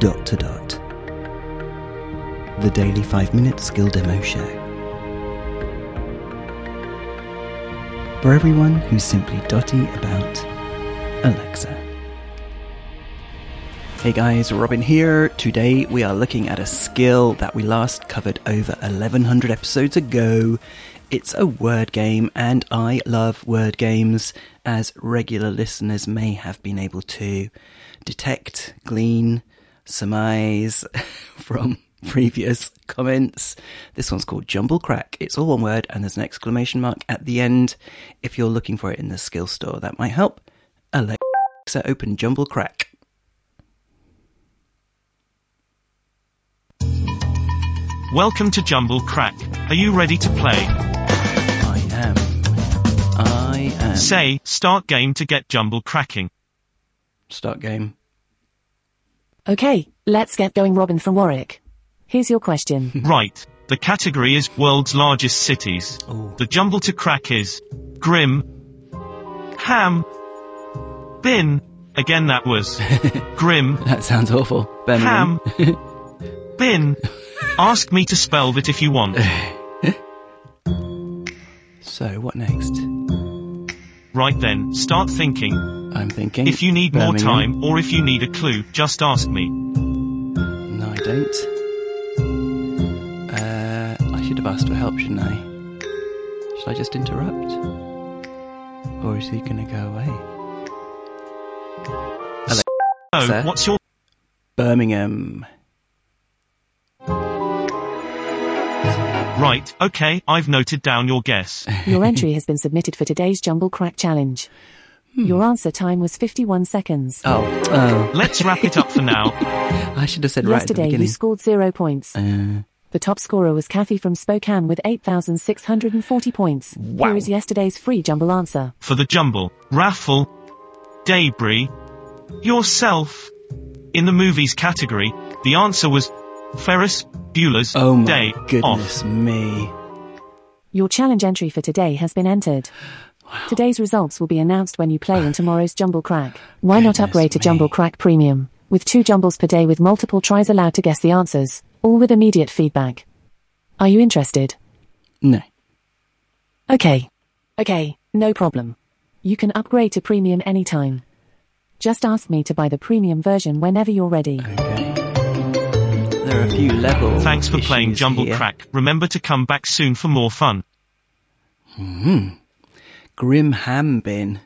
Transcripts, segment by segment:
dot to dot. The daily 5 minute skill demo show. For everyone who's simply dotty about Alexa. Hey guys, Robin here. Today we are looking at a skill that we last covered over 1100 episodes ago. It's a word game, and I love word games, as regular listeners may have been able to detect, glean, surmise from previous comments. This one's called Jumble Crack. It's all one word, and there's an exclamation mark at the end. If you're looking for it in the skill store, that might help. Alexa, open Jumble Crack. Welcome to Jumble Crack. Are you ready to play? I am. I am. Say, start game to get Jumble cracking. Start game. Okay, let's get going Robin from Warwick. Here's your question. Right. The category is world's largest cities. Ooh. The jumble to crack is Grim, Ham, Bin. Again, that was Grim, That sounds awful. Birmingham. Ham, Bin. Ask me to spell that if you want. So, what next? Right then, start thinking. I'm thinking. If you need more time or if you need a clue, just ask me. No, I don't. Uh, I should have asked for help, shouldn't I? Should I just interrupt? Or is he going to go away? Oh, Sir? what's your Birmingham. right? Okay, I've noted down your guess. Your entry has been submitted for today's Jumble Crack Challenge. Your answer time was 51 seconds. Oh, oh. Let's wrap it up for now. I should have said right at the Yesterday, you scored zero points. Uh, The top scorer was Kathy from Spokane with 8,640 points. Wow. Here is yesterday's free Jumble answer. For the jumble, raffle, debris, yourself. In the movies category, the answer was Ferris Bueller's oh my Day goodness Off. me. Your challenge entry for today has been entered. Today's results will be announced when you play in tomorrow's Jumble Crack. Why not upgrade to me. Jumble Crack Premium? With two jumbles per day with multiple tries allowed to guess the answers, all with immediate feedback. Are you interested? No. Okay. Okay, no problem. You can upgrade to Premium anytime. Just ask me to buy the Premium version whenever you're ready. Okay. There are a few levels. Thanks for playing Jumble here. Crack. Remember to come back soon for more fun. Hmm. Grim ham bin.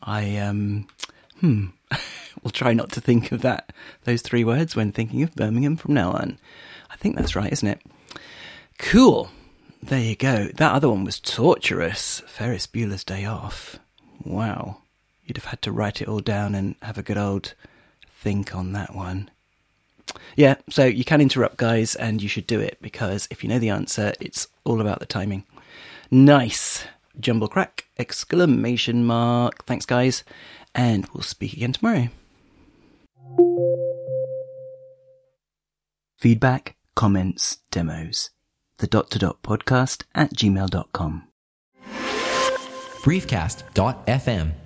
I um hmm. will try not to think of that those three words when thinking of Birmingham from now on. I think that's right, isn't it? Cool. There you go. That other one was torturous. Ferris Bueller's Day Off. Wow. You'd have had to write it all down and have a good old think on that one. Yeah, so you can interrupt, guys, and you should do it because if you know the answer, it's all about the timing. Nice. Jumble crack! Exclamation mark. Thanks, guys. And we'll speak again tomorrow. Feedback, comments, demos. The dot to dot podcast at gmail.com. briefcast.fm